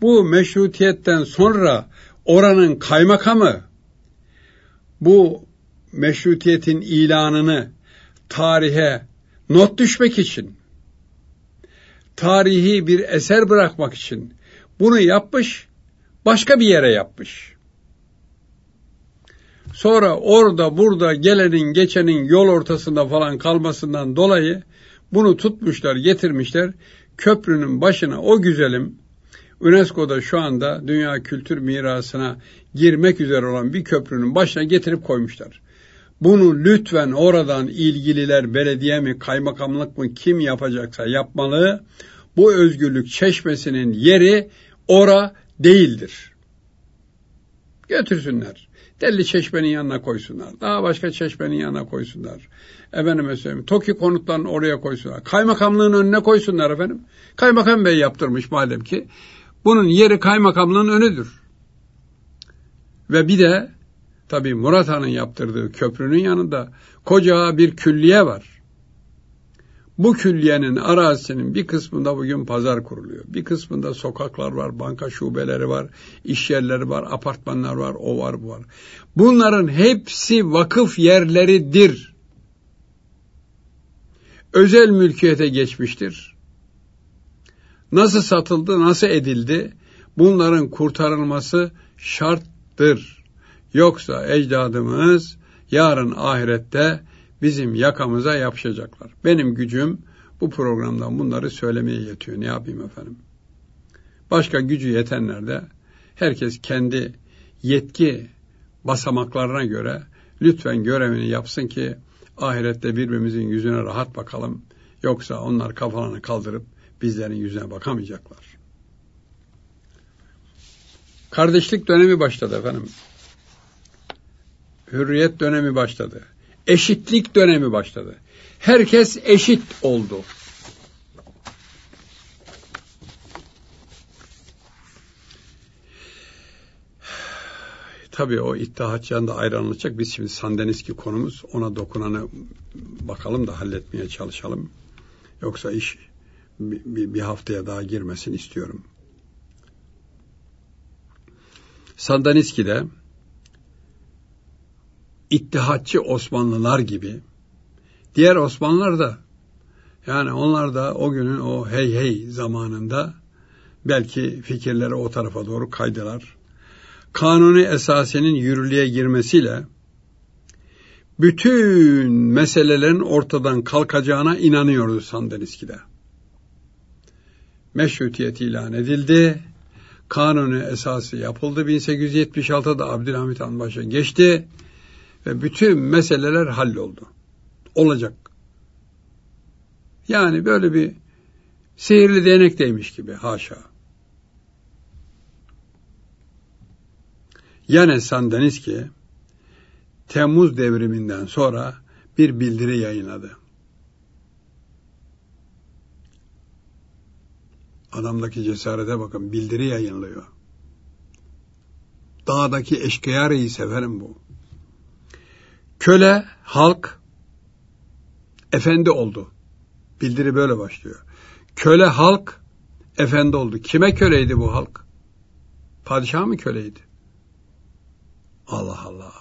Bu meşrutiyetten sonra oranın kaymakamı bu meşrutiyetin ilanını tarihe not düşmek için tarihi bir eser bırakmak için bunu yapmış, başka bir yere yapmış. Sonra orada burada gelenin geçenin yol ortasında falan kalmasından dolayı bunu tutmuşlar, getirmişler. Köprünün başına o güzelim UNESCO'da şu anda Dünya Kültür Mirası'na girmek üzere olan bir köprünün başına getirip koymuşlar. Bunu lütfen oradan ilgililer belediye mi, kaymakamlık mı kim yapacaksa yapmalı. Bu özgürlük çeşmesinin yeri ora değildir. Götürsünler. Deli çeşmenin yanına koysunlar. Daha başka çeşmenin yanına koysunlar. Efendime söyleyeyim. TOKİ konutlarını oraya koysunlar. Kaymakamlığın önüne koysunlar efendim. Kaymakam bey yaptırmış madem ki. Bunun yeri kaymakamlığın önüdür. Ve bir de tabii Murat Han'ın yaptırdığı köprünün yanında koca bir külliye var. Bu külliyenin arazisinin bir kısmında bugün pazar kuruluyor. Bir kısmında sokaklar var, banka şubeleri var, iş yerleri var, apartmanlar var, o var, bu var. Bunların hepsi vakıf yerleridir. Özel mülkiyete geçmiştir. Nasıl satıldı, nasıl edildi? Bunların kurtarılması şart haktır. Yoksa ecdadımız yarın ahirette bizim yakamıza yapışacaklar. Benim gücüm bu programdan bunları söylemeye yetiyor. Ne yapayım efendim? Başka gücü yetenler de herkes kendi yetki basamaklarına göre lütfen görevini yapsın ki ahirette birbirimizin yüzüne rahat bakalım. Yoksa onlar kafalarını kaldırıp bizlerin yüzüne bakamayacaklar. Kardeşlik dönemi başladı efendim. Hürriyet dönemi başladı. Eşitlik dönemi başladı. Herkes eşit oldu. Tabii o İttihatçı'dan da ayrılacak. Biz şimdi Sandeniski konumuz. Ona dokunanı bakalım da halletmeye çalışalım. Yoksa iş bir, bir haftaya daha girmesin istiyorum. Sandaniski'de İttihatçı Osmanlılar gibi diğer Osmanlılar da yani onlar da o günün o hey hey zamanında belki fikirleri o tarafa doğru kaydılar kanuni esasenin yürürlüğe girmesiyle bütün meselelerin ortadan kalkacağına inanıyordu Sandeniski'de. Meşrutiyet ilan edildi. Kanuni esası yapıldı. 1876'da Abdülhamit Han başa geçti ve bütün meseleler halloldu. Olacak. Yani böyle bir sihirli değnekteymiş gibi haşa. Yine Sandeniski Temmuz devriminden sonra bir bildiri yayınladı. Adamdaki cesarete bakın bildiri yayınlıyor. Dağdaki eşkıya reis efendim bu. Köle halk efendi oldu. Bildiri böyle başlıyor. Köle halk efendi oldu. Kime köleydi bu halk? Padişah mı köleydi? Allah Allah.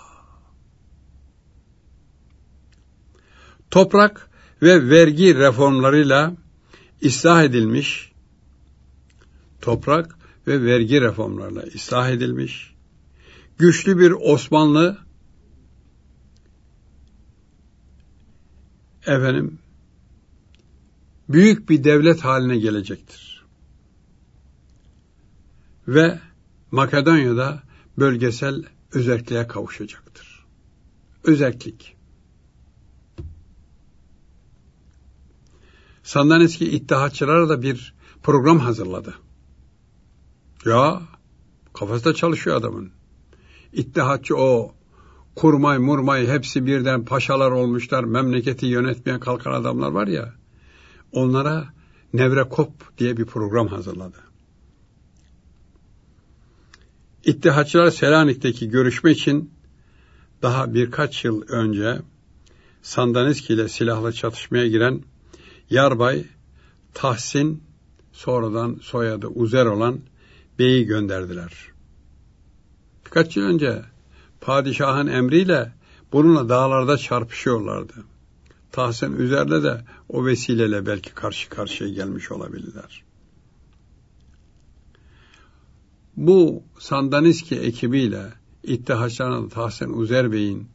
Toprak ve vergi reformlarıyla ıslah edilmiş, toprak ve vergi reformlarıyla ıslah edilmiş, güçlü bir Osmanlı efendim büyük bir devlet haline gelecektir. Ve Makedonya'da bölgesel özelliğe kavuşacaktır. Özellik. Sandan eski iddiaçılar da bir program hazırladı. Ya kafasında çalışıyor adamın. İttihatçı o kurmay murmay hepsi birden paşalar olmuşlar memleketi yönetmeye kalkan adamlar var ya onlara Nevrekop diye bir program hazırladı. İttihatçılar Selanik'teki görüşme için daha birkaç yıl önce Sandaniski ile silahlı çatışmaya giren Yarbay Tahsin sonradan soyadı Uzer olan beyi gönderdiler. Birkaç yıl önce padişahın emriyle bununla dağlarda çarpışıyorlardı. Tahsin Üzer'le de o vesileyle belki karşı karşıya gelmiş olabilirler. Bu Sandaniski ekibiyle İttihatçıların Tahsin Uzer Bey'in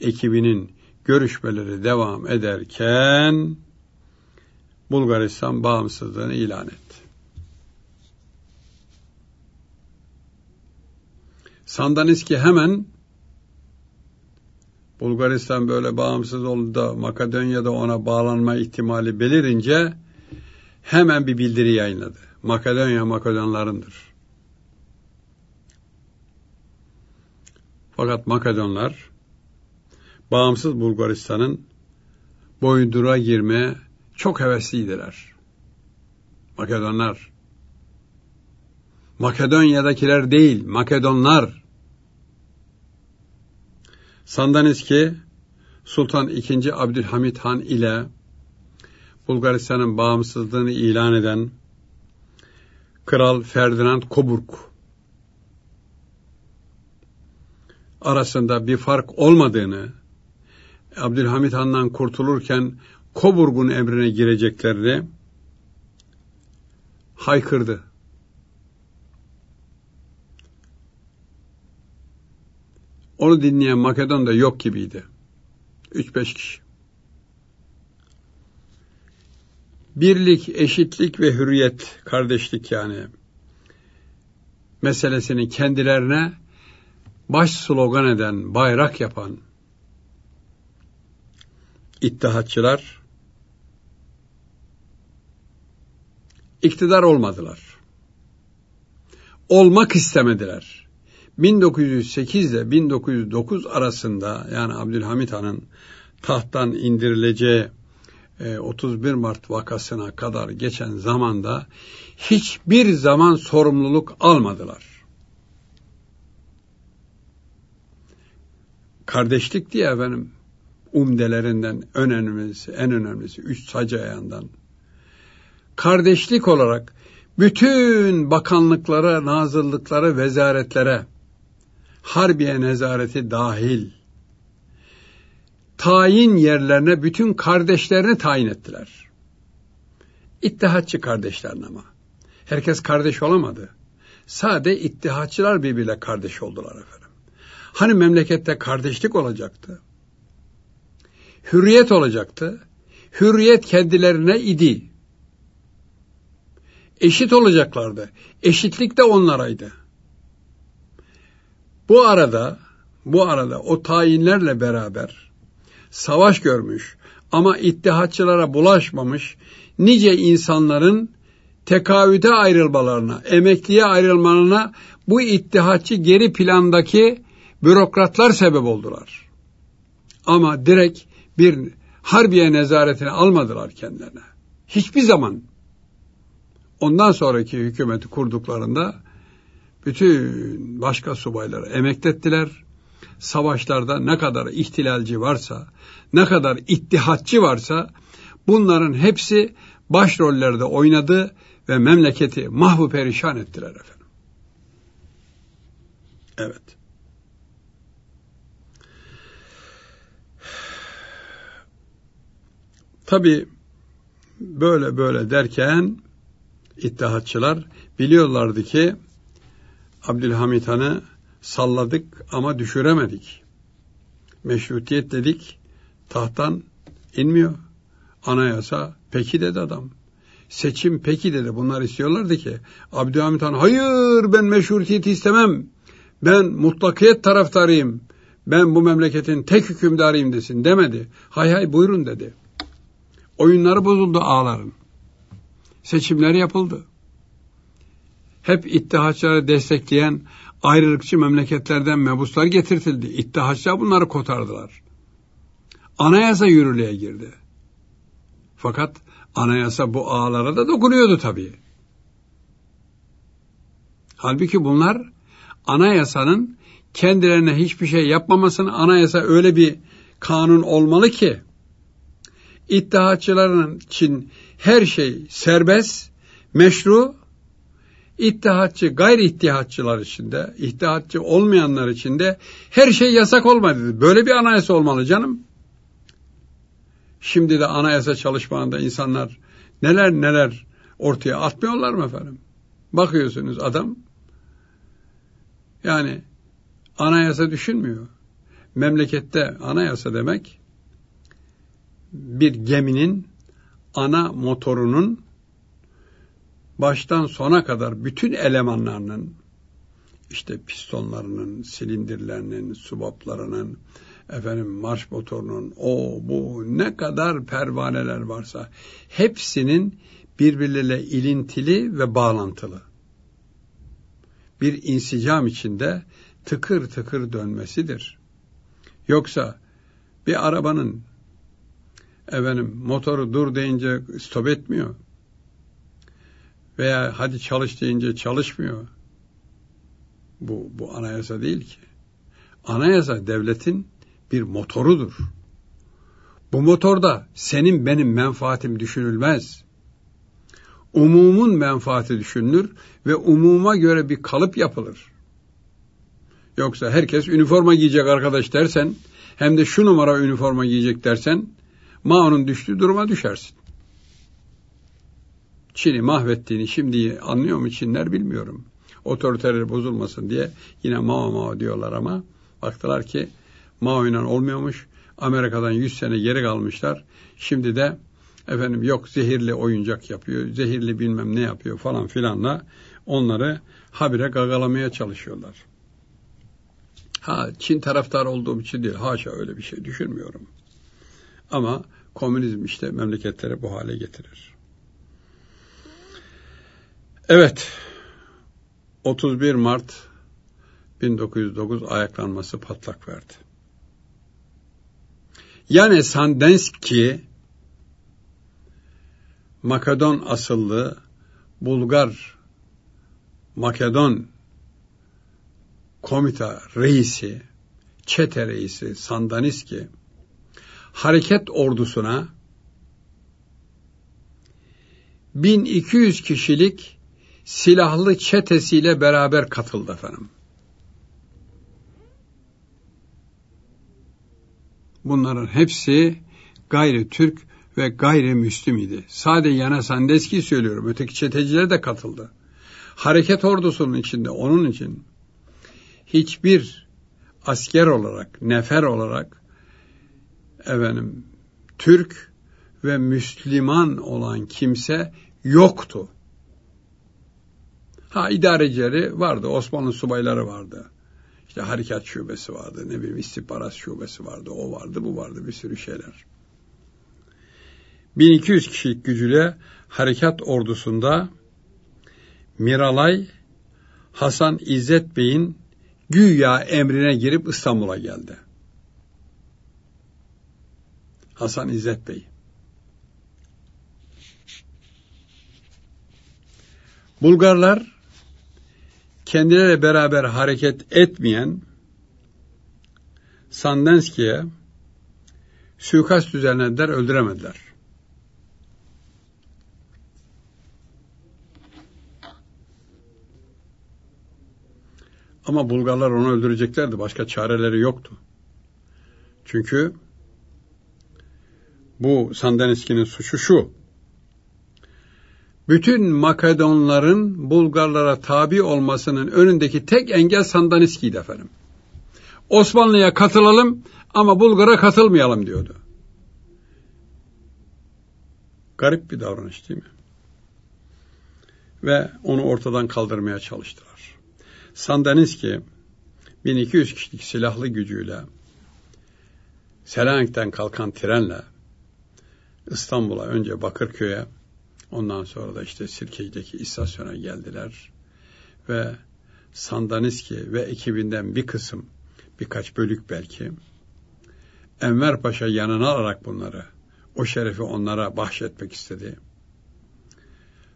ekibinin görüşmeleri devam ederken Bulgaristan bağımsızlığını ilan etti. Sandaniski hemen Bulgaristan böyle bağımsız oldu da Makedonya'da ona bağlanma ihtimali belirince hemen bir bildiri yayınladı. Makedonya Makedonlarındır. Fakat Makedonlar bağımsız Bulgaristan'ın boyundura girmeye çok hevesliydiler. Makedonlar. Makedonya'dakiler değil, Makedonlar. Sandaniski Sultan II. Abdülhamit Han ile Bulgaristan'ın bağımsızlığını ilan eden Kral Ferdinand Koburg arasında bir fark olmadığını, Abdülhamit Han'dan kurtulurken Koburg'un emrine gireceklerini haykırdı. Onu dinleyen Makedon'da yok gibiydi. 3-5 kişi. Birlik, eşitlik ve hürriyet, kardeşlik yani meselesini kendilerine baş slogan eden, bayrak yapan İttihatçılar iktidar olmadılar. Olmak istemediler. 1908 ile 1909 arasında yani Abdülhamit Han'ın tahttan indirileceği 31 e, Mart vakasına kadar geçen zamanda hiçbir zaman sorumluluk almadılar. Kardeşlik diye efendim umdelerinden en önemlisi, en önemlisi üç sac ayağından. Kardeşlik olarak bütün bakanlıklara, nazırlıklara, vezaretlere, harbiye nezareti dahil, tayin yerlerine bütün kardeşlerini tayin ettiler. İttihatçı kardeşlerin ama. Herkes kardeş olamadı. Sade ittihatçılar birbiriyle kardeş oldular efendim. Hani memlekette kardeşlik olacaktı? hürriyet olacaktı. Hürriyet kendilerine idi. Eşit olacaklardı. Eşitlik de onlaraydı. Bu arada, bu arada o tayinlerle beraber savaş görmüş ama ittihatçılara bulaşmamış nice insanların tekavüte ayrılmalarına, emekliye ayrılmalarına bu ittihatçı geri plandaki bürokratlar sebep oldular. Ama direkt bir harbiye nezaretini almadılar kendilerine. Hiçbir zaman. Ondan sonraki hükümeti kurduklarında bütün başka subayları emeklettiler. Savaşlarda ne kadar ihtilalci varsa, ne kadar ittihatçı varsa bunların hepsi başrollerde oynadı ve memleketi mahvu perişan ettiler efendim. Evet. Tabi böyle böyle derken İttihatçılar biliyorlardı ki Abdülhamit Han'ı salladık ama düşüremedik. Meşrutiyet dedik, tahttan inmiyor. Anayasa peki dedi adam. Seçim peki dedi. Bunlar istiyorlardı ki Abdülhamit Han hayır ben meşrutiyeti istemem. Ben mutlakiyet taraftarıyım. Ben bu memleketin tek hükümdarıyım desin demedi. Hay hay buyurun dedi. Oyunları bozuldu ağların. Seçimler yapıldı. Hep ittihatçıları destekleyen ayrılıkçı memleketlerden mebuslar getirtildi. İttihatçılar bunları kotardılar. Anayasa yürürlüğe girdi. Fakat anayasa bu ağlara da dokunuyordu tabii. Halbuki bunlar anayasanın kendilerine hiçbir şey yapmamasını anayasa öyle bir kanun olmalı ki İttihatçıların için her şey serbest, meşru, İttihatçı, gayri ittihatçılar için de, ittihatçı olmayanlar için de her şey yasak olmadı. Böyle bir anayasa olmalı canım. Şimdi de anayasa çalışmalarında insanlar neler neler ortaya atmıyorlar mı efendim? Bakıyorsunuz adam yani anayasa düşünmüyor. Memlekette anayasa demek bir geminin ana motorunun baştan sona kadar bütün elemanlarının işte pistonlarının, silindirlerinin, subaplarının, efendim marş motorunun, o bu ne kadar pervaneler varsa hepsinin birbirleriyle ilintili ve bağlantılı. Bir insicam içinde tıkır tıkır dönmesidir. Yoksa bir arabanın efendim motoru dur deyince stop etmiyor. Veya hadi çalış deyince çalışmıyor. Bu, bu anayasa değil ki. Anayasa devletin bir motorudur. Bu motorda senin benim menfaatim düşünülmez. Umumun menfaati düşünülür ve umuma göre bir kalıp yapılır. Yoksa herkes üniforma giyecek arkadaş dersen, hem de şu numara üniforma giyecek dersen, Mao'nun düştüğü duruma düşersin. Çin'i mahvettiğini şimdi anlıyor mu Çinler bilmiyorum. Otoriteleri bozulmasın diye yine Mao Mao diyorlar ama Baktılar ki Mao ile olmuyormuş. Amerika'dan 100 sene geri kalmışlar. Şimdi de efendim yok zehirli oyuncak yapıyor, zehirli bilmem ne yapıyor falan filanla onları habire gagalamaya çalışıyorlar. Ha Çin taraftar olduğum için değil, haşa öyle bir şey düşünmüyorum. Ama komünizm işte memleketleri bu hale getirir. Evet, 31 Mart 1909 ayaklanması patlak verdi. Yani Sandenski Makedon asıllı Bulgar Makedon komita reisi, çete reisi Sandaniski hareket ordusuna 1200 kişilik silahlı çetesiyle beraber katıldı efendim. Bunların hepsi gayri Türk ve gayrimüslim idi. Sade Yana Sandeski söylüyorum. Öteki çeteciler de katıldı. Hareket ordusunun içinde onun için hiçbir asker olarak, nefer olarak efendim Türk ve Müslüman olan kimse yoktu. Ha idarecileri vardı, Osmanlı subayları vardı. İşte harekat şubesi vardı, ne bileyim istihbarat şubesi vardı, o vardı, bu vardı, bir sürü şeyler. 1200 kişilik gücüyle harekat ordusunda Miralay Hasan İzzet Bey'in güya emrine girip İstanbul'a geldi. Hasan İzzet Bey. Bulgarlar kendileriyle beraber hareket etmeyen Sandenski'ye suikast düzenlediler, öldüremediler. Ama Bulgarlar onu öldüreceklerdi. Başka çareleri yoktu. Çünkü bu Sandenski'nin suçu şu. Bütün Makedonların Bulgarlara tabi olmasının önündeki tek engel Sandaniski'ydi efendim. Osmanlı'ya katılalım ama Bulgar'a katılmayalım diyordu. Garip bir davranış değil mi? Ve onu ortadan kaldırmaya çalıştılar. Sandaniski 1200 kişilik silahlı gücüyle Selanik'ten kalkan trenle İstanbul'a önce Bakırköy'e ondan sonra da işte Sirkeci'deki istasyona geldiler ve Sandaniski ve ekibinden bir kısım birkaç bölük belki Enver Paşa yanına alarak bunları o şerefi onlara bahşetmek istedi.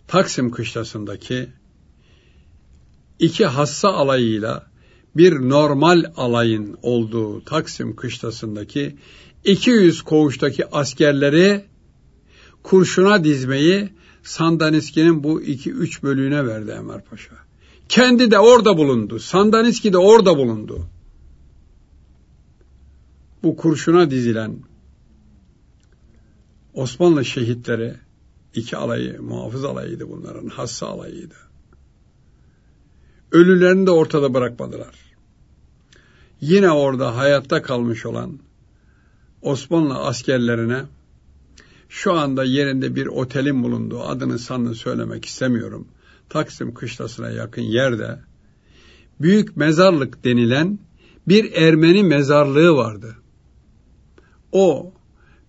Taksim kışlasındaki iki hassa alayıyla bir normal alayın olduğu Taksim kışlasındaki 200 koğuştaki askerleri kurşuna dizmeyi Sandaniski'nin bu iki üç bölüğüne verdi Enver Paşa. Kendi de orada bulundu. Sandaniski de orada bulundu. Bu kurşuna dizilen Osmanlı şehitleri iki alayı, muhafız alayıydı bunların, hassa alayıydı. Ölülerini de ortada bırakmadılar. Yine orada hayatta kalmış olan Osmanlı askerlerine şu anda yerinde bir otelin bulunduğu adını sanını söylemek istemiyorum. Taksim kışlasına yakın yerde büyük mezarlık denilen bir Ermeni mezarlığı vardı. O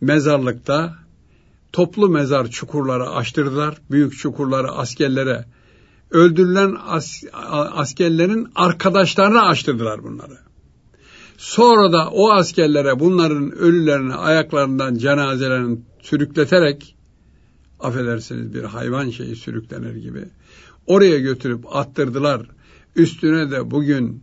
mezarlıkta toplu mezar çukurları açtırdılar. Büyük çukurları askerlere öldürülen as, askerlerin arkadaşlarına açtırdılar bunları. Sonra da o askerlere bunların ölülerini ayaklarından cenazelerini sürükleterek affedersiniz bir hayvan şeyi sürüklenir gibi oraya götürüp attırdılar. Üstüne de bugün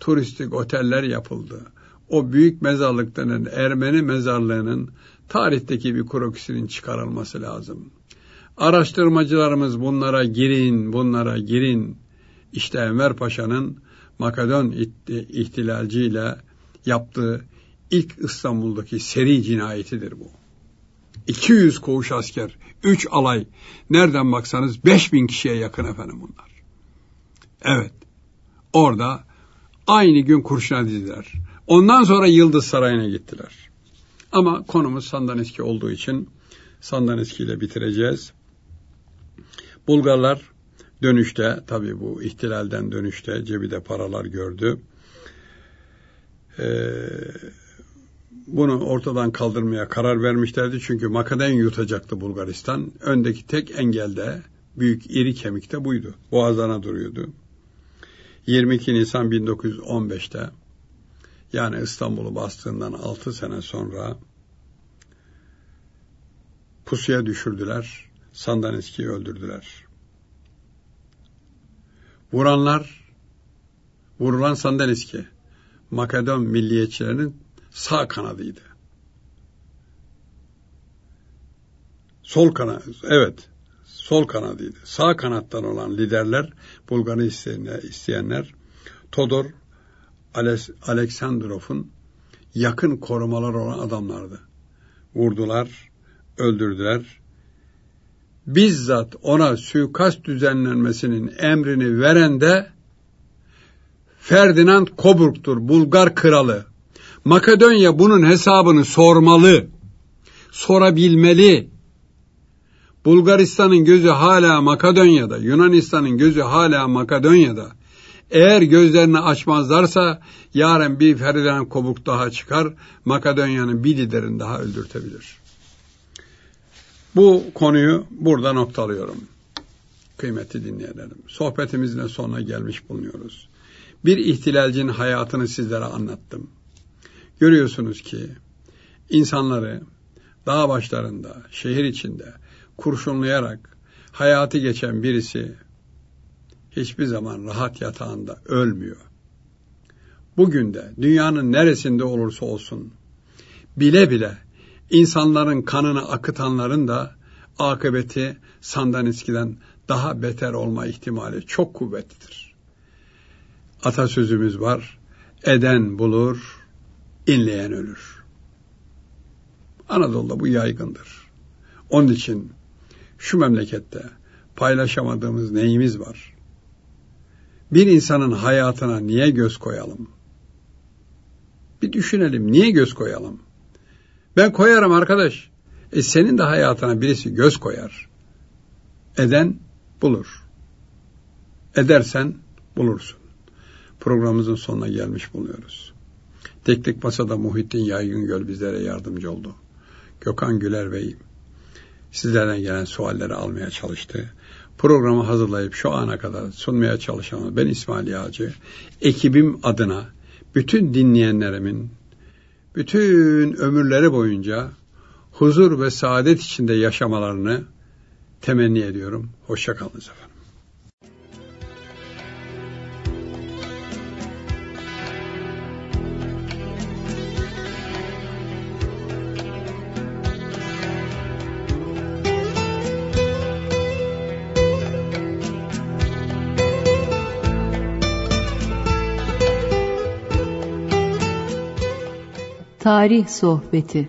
turistik oteller yapıldı. O büyük mezarlık denen Ermeni mezarlığının tarihteki bir krokisinin çıkarılması lazım. Araştırmacılarımız bunlara girin, bunlara girin. İşte Enver Paşa'nın Makedon ihtilalciyle yaptığı ilk İstanbul'daki seri cinayetidir bu. 200 koğuş asker, 3 alay, nereden baksanız 5000 kişiye yakın efendim bunlar. Evet, orada aynı gün kurşuna dizdiler. Ondan sonra Yıldız Sarayı'na gittiler. Ama konumuz Sandaniski olduğu için Sandaniski ile bitireceğiz. Bulgarlar dönüşte, tabii bu ihtilalden dönüşte cebi de paralar gördü. Ee, bunu ortadan kaldırmaya karar vermişlerdi. Çünkü Makedonya yutacaktı Bulgaristan. Öndeki tek engelde büyük iri kemikte buydu. Boğazlarına duruyordu. 22 Nisan 1915'te yani İstanbul'u bastığından 6 sene sonra pusuya düşürdüler. Sandanetski'yi öldürdüler. Vuranlar, vurulan Sandanetski, Makedon milliyetçilerinin sağ kanadıydı. Sol kanat, evet, sol kanadıydı. Sağ kanattan olan liderler, Bulgar'ı isteyenler, Todor Aleksandrov'un yakın korumalar olan adamlardı. Vurdular, öldürdüler. Bizzat ona suikast düzenlenmesinin emrini veren de Ferdinand Koburg'tur, Bulgar kralı. Makedonya bunun hesabını sormalı, sorabilmeli. Bulgaristan'ın gözü hala Makedonya'da, Yunanistan'ın gözü hala Makedonya'da. Eğer gözlerini açmazlarsa yarın bir Ferdinand Kobuk daha çıkar, Makedonya'nın bir liderini daha öldürtebilir. Bu konuyu burada noktalıyorum. Kıymetli dinleyenlerim, sohbetimizin sonuna gelmiş bulunuyoruz. Bir ihtilalcinin hayatını sizlere anlattım. Görüyorsunuz ki insanları dağ başlarında, şehir içinde kurşunlayarak hayatı geçen birisi hiçbir zaman rahat yatağında ölmüyor. Bugün de dünyanın neresinde olursa olsun bile bile insanların kanını akıtanların da akıbeti Sandanitski'den daha beter olma ihtimali çok kuvvetlidir. Atasözümüz var, eden bulur, inleyen ölür. Anadolu'da bu yaygındır. Onun için şu memlekette paylaşamadığımız neyimiz var? Bir insanın hayatına niye göz koyalım? Bir düşünelim, niye göz koyalım? Ben koyarım arkadaş. E senin de hayatına birisi göz koyar. Eden bulur. Edersen bulursun. Programımızın sonuna gelmiş bulunuyoruz. Teknik Masada Muhittin Yaygıngöl bizlere yardımcı oldu. Gökhan Güler Bey sizlerden gelen sualleri almaya çalıştı. Programı hazırlayıp şu ana kadar sunmaya çalışan ben İsmail Yağcı, ekibim adına bütün dinleyenlerimin bütün ömürleri boyunca huzur ve saadet içinde yaşamalarını temenni ediyorum. Hoşçakalınız efendim. Tarih Sohbeti